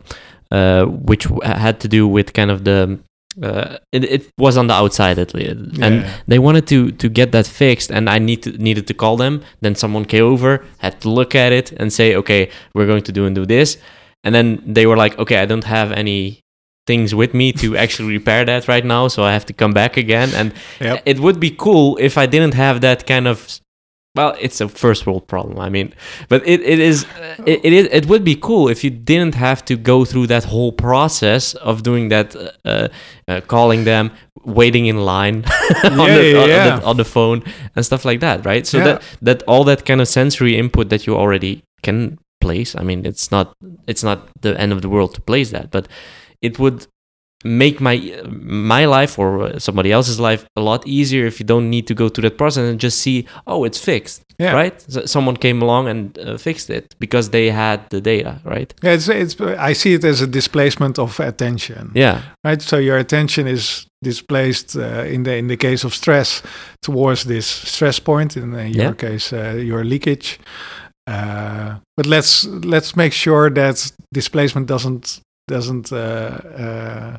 uh, which had to do with kind of the. Uh, it, it was on the outside at least, and they wanted to to get that fixed, and I need to, needed to call them. Then someone came over, had to look at it, and say, "Okay, we're going to do and do this." And then they were like, "Okay, I don't have any things with me to actually repair that right now, so I have to come back again." And Yep. it would be cool if I didn't have that kind of. Well, it's a first world problem. I mean, but it, it is it, it is it would be cool if you didn't have to go through that whole process of doing that, uh, uh, calling them, waiting in line on, Yeah, the, yeah, on, yeah. the, on the phone and stuff like that, right? So that that all that kind of sensory input that you already can place. I mean, it's not it's not the end of the world to place that, but it would make my my life or somebody else's life a lot easier if you don't need to go through that process and just see oh it's fixed Yeah. right so someone came along and uh, fixed it because they had the data right Yeah, it's, it's, I see it as a displacement of attention. yeah right so your attention is displaced uh, in the in the case of stress towards this stress point in uh, your Yeah. case uh, your leakage uh, but let's let's make sure that displacement doesn't doesn't uh, uh,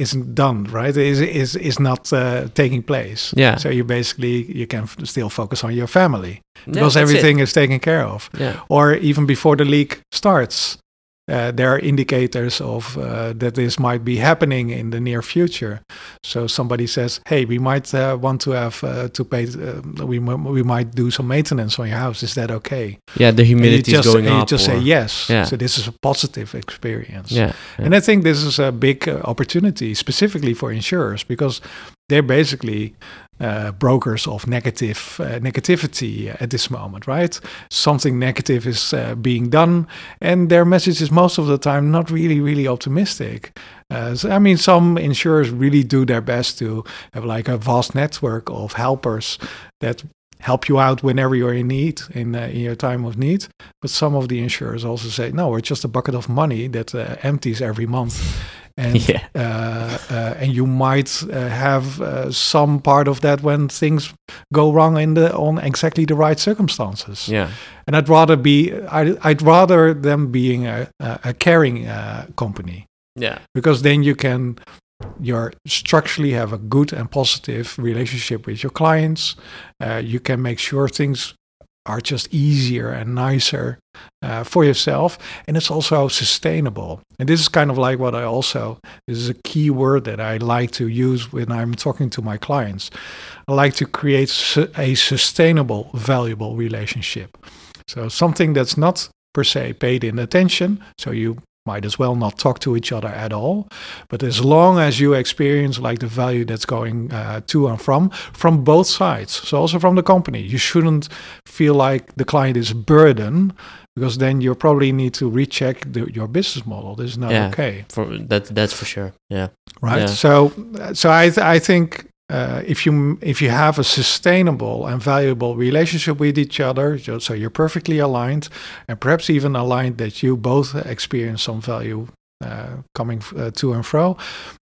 isn't done right is is is not uh, taking place Yeah. so you basically you can f- still focus on your family because it. everything is taken care of yeah or even before the leak starts. Uh, there are indicators of uh, that this might be happening in the near future. So somebody says, "Hey, we might uh, want to have uh, to pay. Uh, we we might do some maintenance on your house. Is that okay?" yeah the humidity is just, going and you just or- say yes. Yeah. So this is a positive experience. yeah, yeah. And I think this is a big uh, opportunity, specifically for insurers, because they're basically uh, brokers of negative uh, negativity at this moment, right? Something negative is uh, being done, and their message is most of the time not really, really optimistic. Uh, so, I mean, some insurers really do their best to have like a vast network of helpers that help you out whenever you're in need in, uh, in your time of need. But some of the insurers also say, no, we're just a bucket of money that uh, empties every month. And, Yeah. uh, uh, and you might uh, have uh, some part of that when things go wrong in the on exactly the right circumstances. Yeah. And I'd rather be I'd, I'd rather them being a, a, caring uh, company Yeah. because then you can you're structurally have a good and positive relationship with your clients. Uh, you can make sure things are just easier and nicer uh, for yourself, and it's also sustainable. And this is kind of like what I also this is a key word that I like to use when I'm talking to my clients. I like to create su- a sustainable, valuable relationship. So something that's not per se paid in attention. So you might as well not talk to each other at all. But as long as you experience like the value that's going uh, to and from from both sides, so also from the company, you shouldn't feel like the client is a burden because then you probably need to recheck the, your business model. This is not Yeah. okay, For that that's for sure. Yeah. right? Yeah. So, so I th- I think. Uh, if you if you have a sustainable and valuable relationship with each other, so you're perfectly aligned, and perhaps even aligned that you both experience some value uh, coming uh, to and fro,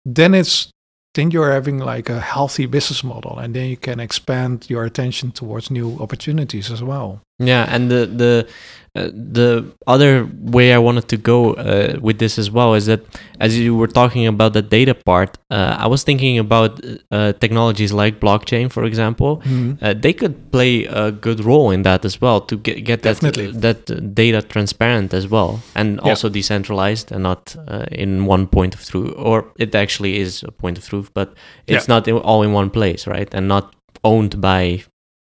then it's then you're having like a healthy business model, and then you can expand your attention towards new opportunities as well. Yeah, and the the uh, the other way I wanted to go uh, with this as well is that as you were talking about the data part, uh, I was thinking about uh, technologies like blockchain, for example. Uh, they could play a good role in that as well to get, get that that data transparent as well, and Yeah. also decentralized and not uh, in one point of truth. Or it actually is a point of truth, but it's not all in one place, right? And not owned by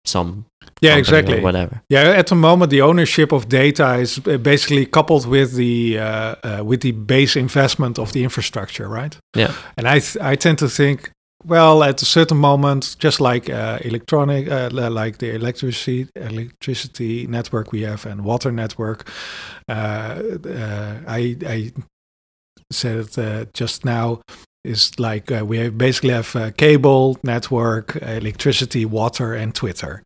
some Yeah, exactly. whatever. Yeah, at the moment, the ownership of data is uh, basically coupled with the uh, uh, with the base investment of the infrastructure, right? Yeah. And I th- I tend to think, well, at a certain moment, just like uh, electronic, uh, like the electricity electricity network we have and water network, uh, uh, I I said it uh, just now. Is like uh, we basically have uh, cable, network, electricity, water, and Twitter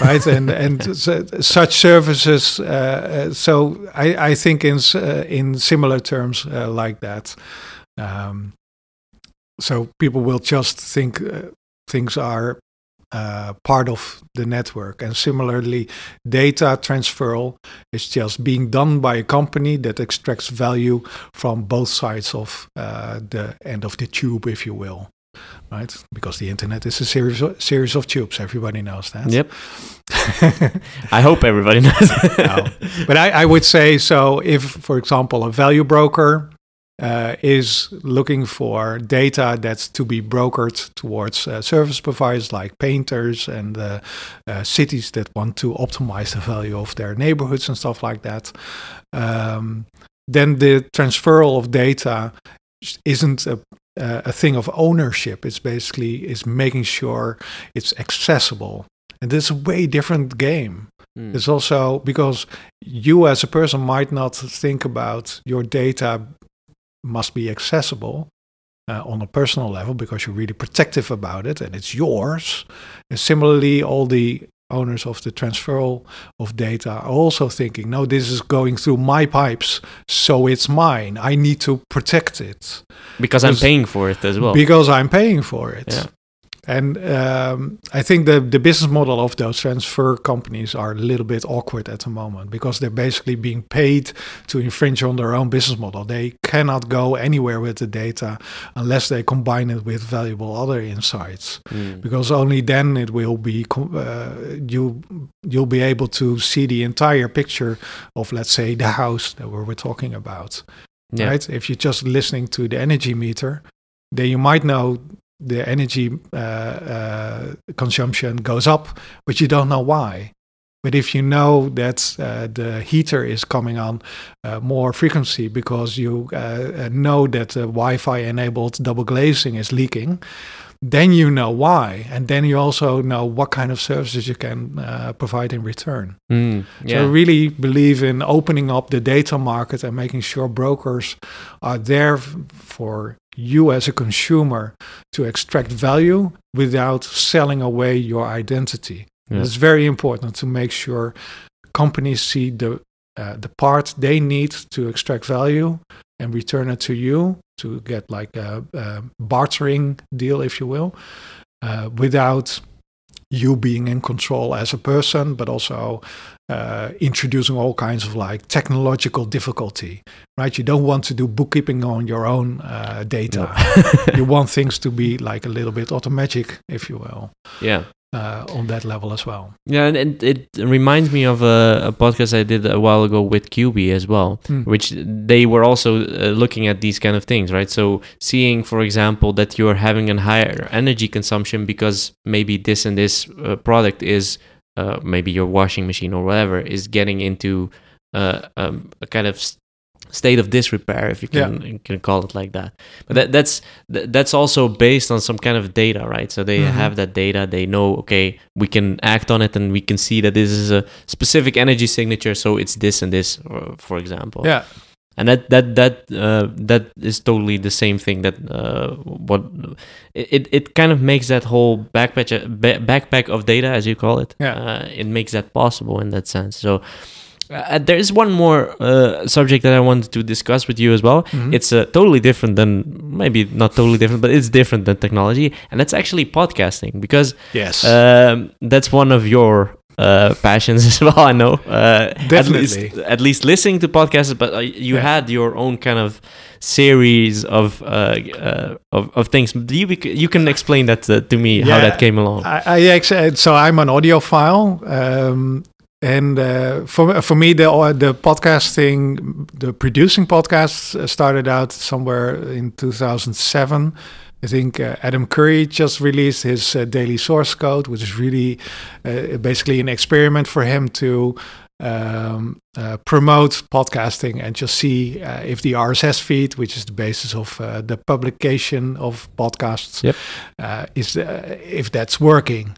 right? And and su- such services uh, uh, so i i think in uh, in similar terms uh, like that. Um so people will just think things are uh, part of the network and similarly data transfer is just being done by a company that extracts value from both sides of uh, the end of the tube if you will right because the internet is a series of, series of tubes everybody knows that Yep. I hope everybody knows. No. But I, I would say so if, for example, a value broker uh, is looking for data that's to be brokered towards uh, service providers like painters and uh, uh, cities that want to optimize the value of their neighborhoods and stuff like that, um, then the transferal of data isn't a uh, a thing of ownership. It's basically is making sure it's accessible, and this is a way different game. Mm. It's also because you as a person might not think about your data must be accessible uh, on a personal level because you're really protective about it and it's yours. And similarly, all the owners of the transfer of data are also thinking, no, this is going through my pipes, so it's mine. I need to protect it because I'm paying for it as well. because I'm paying for it. Yeah. And um, I think the, the business model of those transfer companies are a little bit awkward at the moment because they're basically being paid to infringe on their own business model. They cannot go anywhere with the data unless they combine it with valuable other insights Mm. because only then it will be uh, you you'll be able to see the entire picture of let's say the house that we were talking about Yeah. right? If you're just listening to the energy meter, then you might know the energy uh, uh, consumption goes up, but you don't know why. But if you know that uh, the heater is coming on uh, more frequency because you uh, uh, know that the Wi-Fi enabled double glazing is leaking, then you know why, and then you also know what kind of services you can uh, provide in return. Mm, So I really believe in opening up the data market and making sure brokers are there for you as a consumer to extract value without selling away your identity. Yeah. It's very important to make sure companies see the uh, the part they need to extract value and return it to you to get like a, a bartering deal, if you will, uh, without you being in control as a person, but also uh, introducing all kinds of like technological difficulty, right? You don't want to do bookkeeping on your own uh, data. you want things to be like a little bit automatic, if you will, yeah. Uh, on that level as well. Yeah, and it, it reminds me of a, a podcast I did a while ago with Quby as well, Mm. which they were also uh, looking at these kind of things, right? So seeing, for example, that you're having a higher energy consumption because maybe this and this uh, product is uh, maybe your washing machine or whatever is getting into uh, um, a kind of state of disrepair, if you can you can call it like that. But that, that's that's also based on some kind of data, right? So they Mhm. have that data. They know, okay, we can act on it, and we can see that this is a specific energy signature. So it's this and this, uh, for example. Yeah, And that that that uh, that is totally the same thing. That uh, what it it kind of makes that whole backpack ba- backpack of data, as you call it. Yeah. Uh, it makes that possible in that sense. So. Uh, there is one more uh, subject that I wanted to discuss with you as well. Mhm. It's uh, totally different than maybe not totally different, but it's different than technology, and that's actually podcasting because yes, um, that's one of your uh, passions as well. I know, uh, At least, Definitely. at least listening to podcasts, but uh, you Yeah. had your own kind of series of uh, uh, of, of things. Do you you can explain that uh, to me how that came along? I, I ex- so I'm an audiophile, um, and uh, for for me the uh, the podcasting, the producing podcasts uh, started out somewhere in 2007. I think uh, Adam Curry just released his uh, daily source code, which is really uh, basically an experiment for him to um, uh, promote podcasting and just see uh, if the RSS feed, which is the basis of uh, the publication of podcasts, Yep. uh, is uh, if that's working.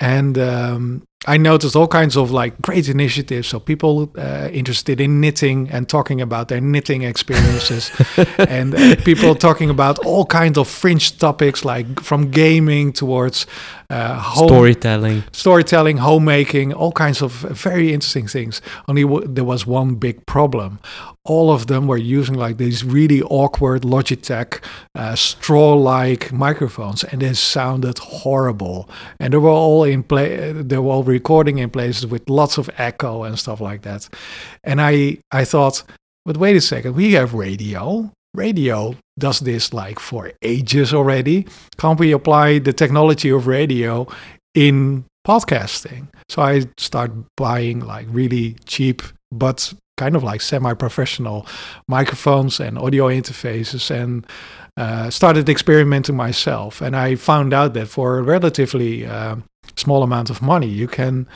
And um, I noticed all kinds of like great initiatives. So people uh, interested in knitting and talking about their knitting experiences, and uh, people talking about all kinds of fringe topics, like from gaming towards uh, home Storytelling. storytelling, homemaking, all kinds of very interesting things. Only w- there was one big problem. All of them were using like these really awkward Logitech uh, straw-like microphones, and they sounded horrible. And they were all in play. They were all recording in places with lots of echo and stuff like that. And I, I thought, but wait a second, we have radio. Radio does this like for ages already. Can't we apply the technology of radio in podcasting. So I start buying like really cheap but kind of like semi-professional microphones and audio interfaces and uh, started experimenting myself. And I found out that for a relatively uh, small amount of money, you can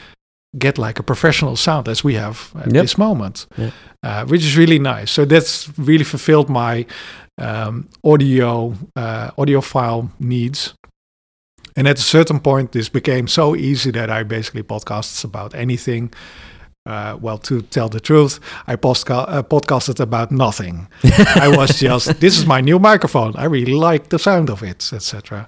get like a professional sound as we have at Yep. this moment, Yep. uh, which is really nice. So that's really fulfilled my um, audio uh, audiophile needs. And at a certain point, this became so easy that I basically podcasts about anything. Uh, well, to tell the truth, I postca- uh, podcasted about nothing. I was just, this is my new microphone. I really like the sound of it, etc.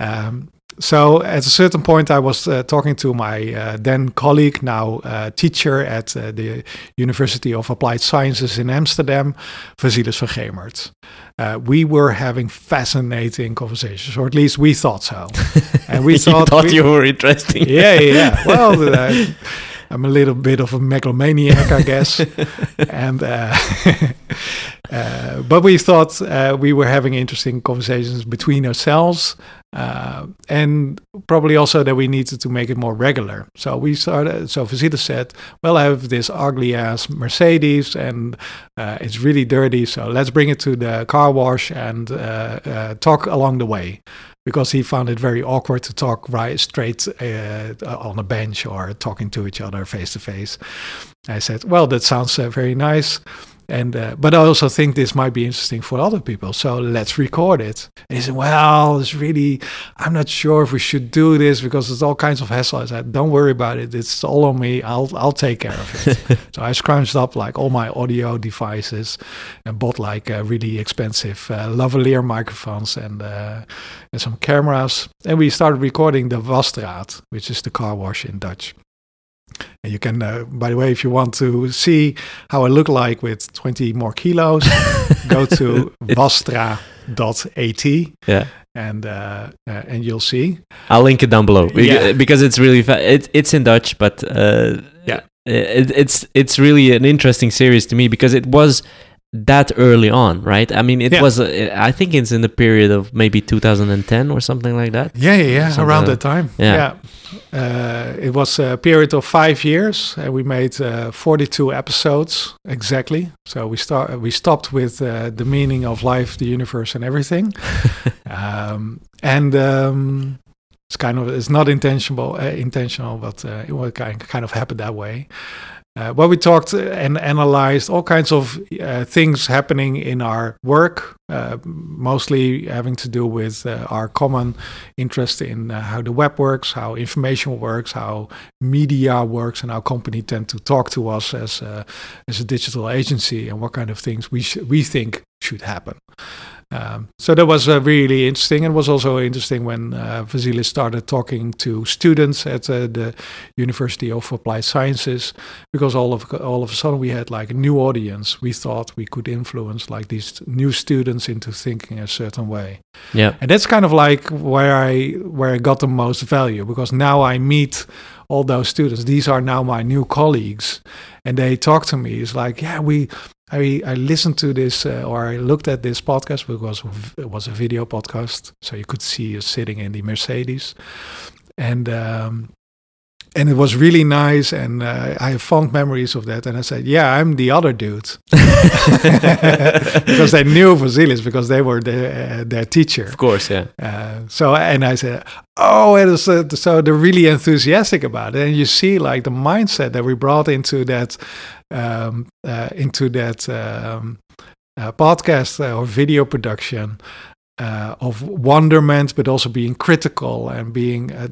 Um, so at a certain point, I was uh, talking to my uh, then colleague, now uh, teacher at uh, the University of Applied Sciences in Amsterdam, Vasilis van Gemert. Uh, we were having fascinating conversations, or at least we thought so. And we you thought, thought we- you were interesting. yeah, yeah, yeah. Well, uh, I'm a little bit of a megalomaniac, I guess. and uh, uh, but we thought uh, we were having interesting conversations between ourselves, uh, and probably also that we needed to make it more regular. So we started. So Vasilis said, "Well, I have this ugly ass Mercedes, and uh, it's really dirty. So let's bring it to the car wash and uh, talk along the way." Because he found it very awkward to talk right straight uh, on a bench or talking to each other face to face. I said, "Well, that sounds uh, very nice." And uh, but I also think this might be interesting for other people. So let's record it. And he said, "Well, it's really, I'm not sure if we should do this because it's all kinds of hassle." I said, "Don't worry about it. It's all on me. I'll I'll take care of it." so I scrunched up like all my audio devices and bought like uh, really expensive uh, lavalier microphones and uh, and some cameras, and we started recording the Wasstraat, which is the car wash in Dutch. And you can, uh, by the way, if you want to see how I look like with 20 more kilos, go to wasstra.at Yeah. and uh, uh, and you'll see. I'll link it down below Yeah. because it's really fa- it, it's in Dutch, but uh, Yeah. it, it's it's really an interesting series to me because it was that early on, right? I mean, it Yeah. was. Uh, I think it's in the period of maybe 2010 or something like that. Yeah, yeah, yeah Something around like- that time. Yeah. Uh, it was a period of five years, and we made uh, 42 episodes exactly. So we start we stopped with uh, the meaning of life, the universe, and everything. um, and um, it's kind of it's not intentional, uh, intentional, but uh, it will kind kind of happen that way. Uh, we talked and analyzed all kinds of uh, things happening in our work, uh, mostly having to do with uh, our common interest in uh, how the web works, how information works, how media works, and how company tend to talk to us as a, as a digital agency, and what kind of things we sh- we think should happen. Um, so that was uh, really interesting, and was also interesting when uh, Vasilis started talking to students at uh, the University of Applied Sciences, because all of all of a sudden we had like a new audience. We thought we could influence like these new students into thinking a certain way, Yeah. and that's kind of like where I where I got the most value because now I meet all those students. These are now my new colleagues, and they talk to me. It's like, yeah, we. I, I listened to this uh, or I looked at this podcast because it was a video podcast, so you could see us sitting in the Mercedes, and um, and it was really nice, and uh, I have fond memories of that. And I said, yeah, I'm the other dude because they knew Vasilis because they were their, uh, their teacher. Of course, yeah. Uh, so and I said, oh, it is, uh, so they're really enthusiastic about it, and you see like the mindset that we brought into that um, uh, into that um, uh, podcast uh, or video production. Uh, of wonderment, but also being critical and being uh,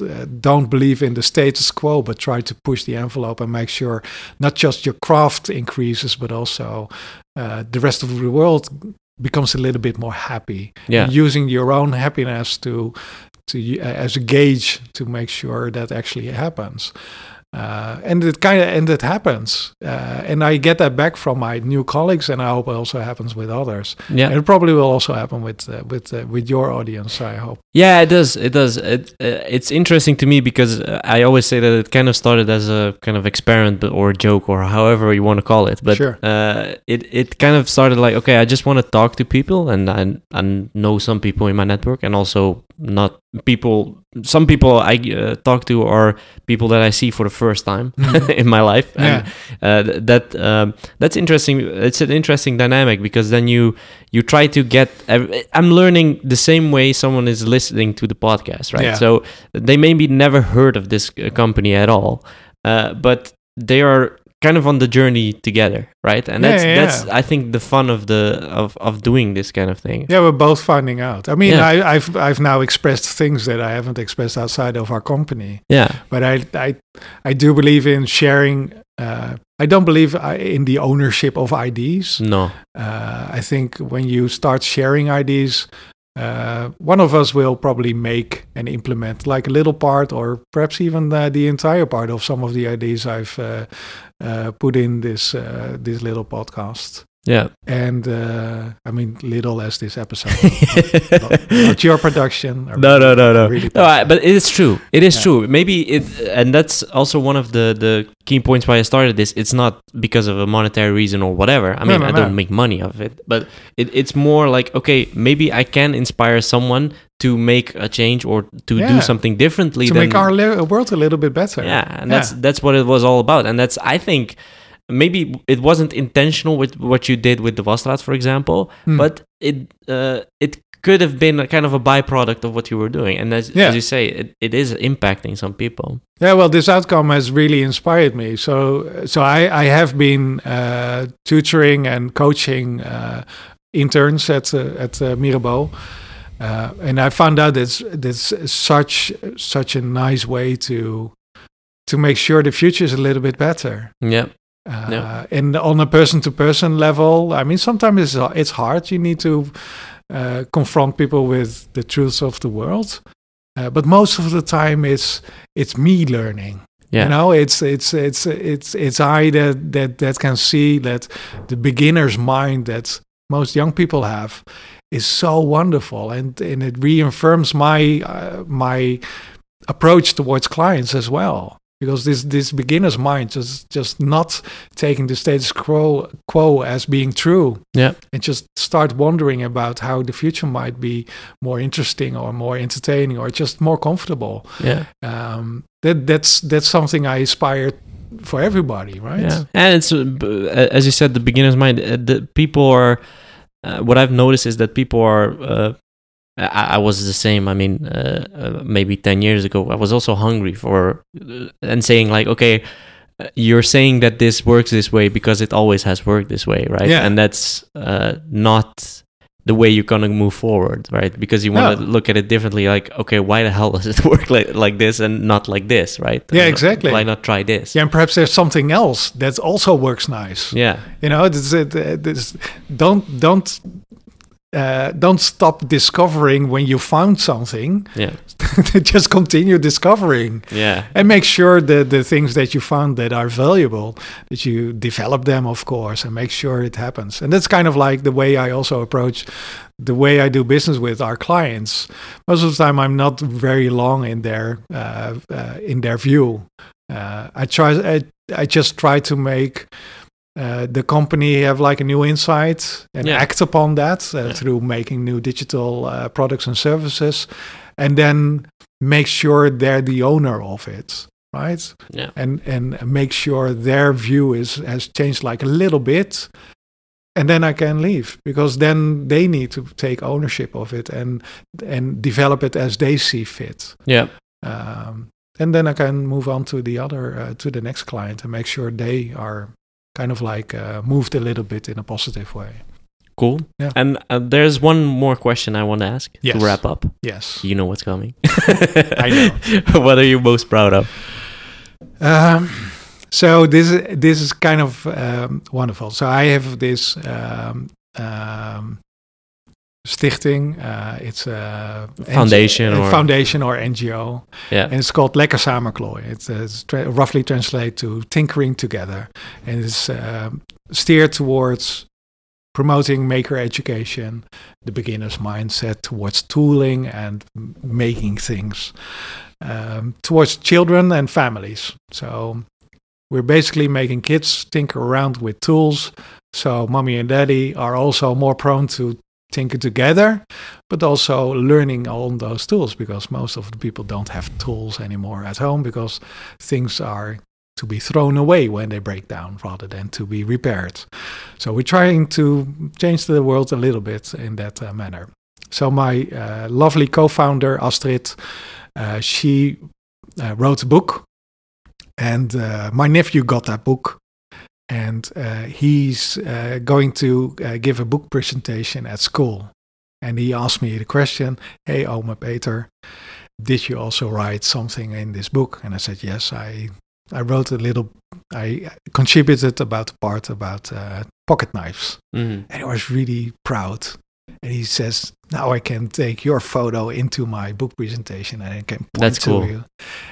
uh, don't believe in the status quo, but try to push the envelope and make sure not just your craft increases, but also uh, the rest of the world becomes a little bit more happy Yeah. using your own happiness to to u- as a gauge to make sure that actually happens uh, and it kind of and it happens uh, and i get that back from my new colleagues and i hope it also happens with others Yeah. and it probably will also happen with uh, with uh, with your audience i hope Yeah, it does. It does. It, uh, it's interesting to me because uh, I always say that it kind of started as a kind of experiment or joke or however you want to call it. But Sure. uh, it it kind of started like okay, I just want to talk to people and I, I know some people in my network and also not people. Some people I uh, talk to are people that I see for the first time Mhm. in my life. And uh, that um, that's interesting. It's an interesting dynamic because then you you try to get. I'm learning the same way someone is listening to the podcast, right? Yeah. So they maybe never heard of this uh, company at all, uh, but they are kind of on the journey together, right? And that's yeah, that's. I think the fun of the of of doing this kind of thing. yeah we're both finding out i mean Yeah. I, i've i've now expressed things that i haven't expressed outside of our company Yeah, but I, I, I do believe in sharing. Uh, I don't believe in the ownership of IDs. no, Uh, I think when you start sharing IDs, uh, one of us will probably make and implement like a little part, or perhaps even uh, the entire part of some of the ideas I've uh, uh, put in this uh, this little podcast. Yeah. And uh, I mean, little as this episode, not, not your production. no, no, no, no. Really no I, but it is true. It is Yeah. true. Maybe it, and that's also one of the the key points why I started this. It's not because of a monetary reason or whatever. I mean, no, I don't make money off it, but it, it's more like okay, maybe I can inspire someone to make a change or to Yeah. do something differently to than make our world a little bit better. yeah, and that's that's what it was all about, and that's I think. Maybe it wasn't intentional with what you did with the Wasstraat, for example, Hmm. but it uh, it could have been a kind of a byproduct of what you were doing. And as, Yeah. as you say, it, it is impacting some people. Yeah, well, this outcome has really inspired me. So, so I, I have been uh, tutoring and coaching uh, interns at uh, at uh, Mirabeau, uh, and I found out it's that's such such a nice way to to make sure the future is a little bit better. Yeah. Uh, Yeah. And on a person-to-person level, I mean, sometimes it's it's hard. You need to uh, confront people with the truths of the world, uh, but most of the time, it's it's me learning. Yeah. You know, it's it's it's it's it's I that that that can see that the beginner's mind that most young people have is so wonderful, and and it reaffirms my uh, my approach towards clients as well. Because this this beginner's mind just just not taking the status quo quo as being true, Yeah. and just start wondering about how the future might be more interesting or more entertaining or just more comfortable Yeah. um, that that's that's something I aspire for everybody, right? Yeah, and it's uh, b- uh, as you said, the beginner's mind. Uh, the people are. Uh, what I've noticed is that people are. Uh, I, I was the same. I mean, uh, uh, maybe ten years ago, I was also hungry for uh, and saying like, okay, uh, you're saying that this works this way because it always has worked this way, right? Yeah. And that's uh, not the way you're gonna move forward, right? Because you want to No. look at it differently. Like, okay, why the hell does it work like like this and not like this, right? Yeah, exactly. Why not try this? Yeah, and perhaps there's something else that also works nice. Yeah. You know, this, it, this, don't don't uh, don't stop discovering when you found something. Yeah. Just continue discovering Yeah. and make sure that the things that you found that are valuable that you develop them, of course, and make sure it happens. And that's kind of like the way I also approach the way I do business with our clients. Most of the time, I'm not very long in their uh, uh, in their view. Uh, I try. I, I just try to make uh, the company have like a new insight and Yeah. act upon that uh, Yeah. through making new digital uh, products and services, and then make sure they're the owner of it, right? Yeah. And and make sure their view is has changed like a little bit, and then I can leave because then they need to take ownership of it and and develop it as they see fit. Yeah. Um, and then I can move on to the other uh, to the next client and make sure they are kind of like uh, moved a little bit in a positive way. Cool. Yeah. And uh, there's one more question I want to ask Yes. to wrap up. Yes. You know what's coming. I know. what are you most proud of? Um, so this is this is kind of um, wonderful. So I have this um, um, stichting. Uh, it's a Foundation a or- foundation or NGO, Yeah. and it's called Lekker Samenklooien. It's, uh, it's tra- roughly translate to tinkering together, and it's um steered towards promoting maker education, the beginner's mindset towards tooling and m- making things um, towards children and families. So we're basically making kids tinker around with tools. So mommy and daddy are also more prone to tinker together, but also learning on those tools because most of the people don't have tools anymore at home because things are to be thrown away when they break down rather than to be repaired. So we're trying to change the world a little bit in that uh, manner. So my uh, lovely co-founder Astrid, uh, she uh, wrote a book, and uh, my nephew got that book, and uh, he's uh, going to uh, give a book presentation at school. And he asked me the question, "Hey, Oma Peter, did you also write something in this book?" And I said, "Yes, I I wrote a little. I contributed about the part about uh, pocket knives." Mhm. and he was really proud. And he says, "Now I can take your photo into my book presentation, and I can point That's to cool. you."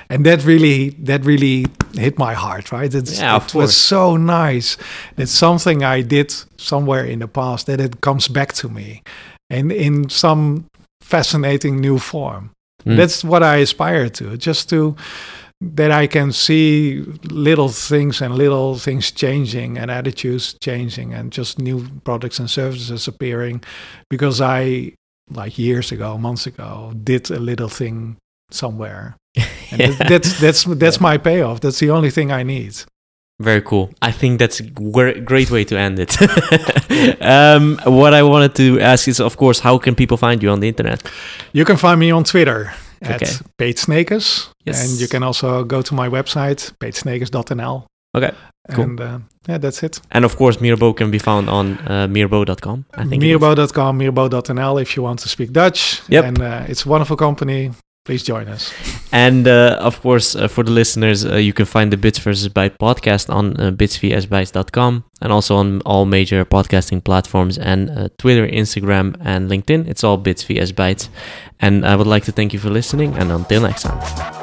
And that really, that really hit my heart, right? It's, Yeah, of it was so nice. It's something I did somewhere in the past that it comes back to me, and in some fascinating new form. Mm. That's what I aspire to, just to that I can see little things and little things changing and attitudes changing and just new products and services appearing because I like years ago, months ago, did a little thing somewhere. And that- that's that's that's my payoff. That's the only thing I need. Very cool. I think that's a great way to end it. um, what I wanted to ask is, of course, how can people find you on the internet? You can find me on Twitter at Okay. Peetsneekes. Yes. And you can also go to my website, peetsneekes.nl. Okay, cool. And uh, yeah, that's it. And of course, Mirabeau can be found on uh, mirabeau.com. I think. Mirabeau.com, mirabeau.nl if you want to speak Dutch. Yep. And uh, it's a wonderful company. Please join us. And uh, of course, uh, for the listeners, uh, you can find the Bits vs. Byte podcast on uh, bitsvsbytes.com and also on all major podcasting platforms and uh, Twitter, Instagram, and LinkedIn. It's all Bits vs. Bytes. And I would like to thank you for listening, and until next time.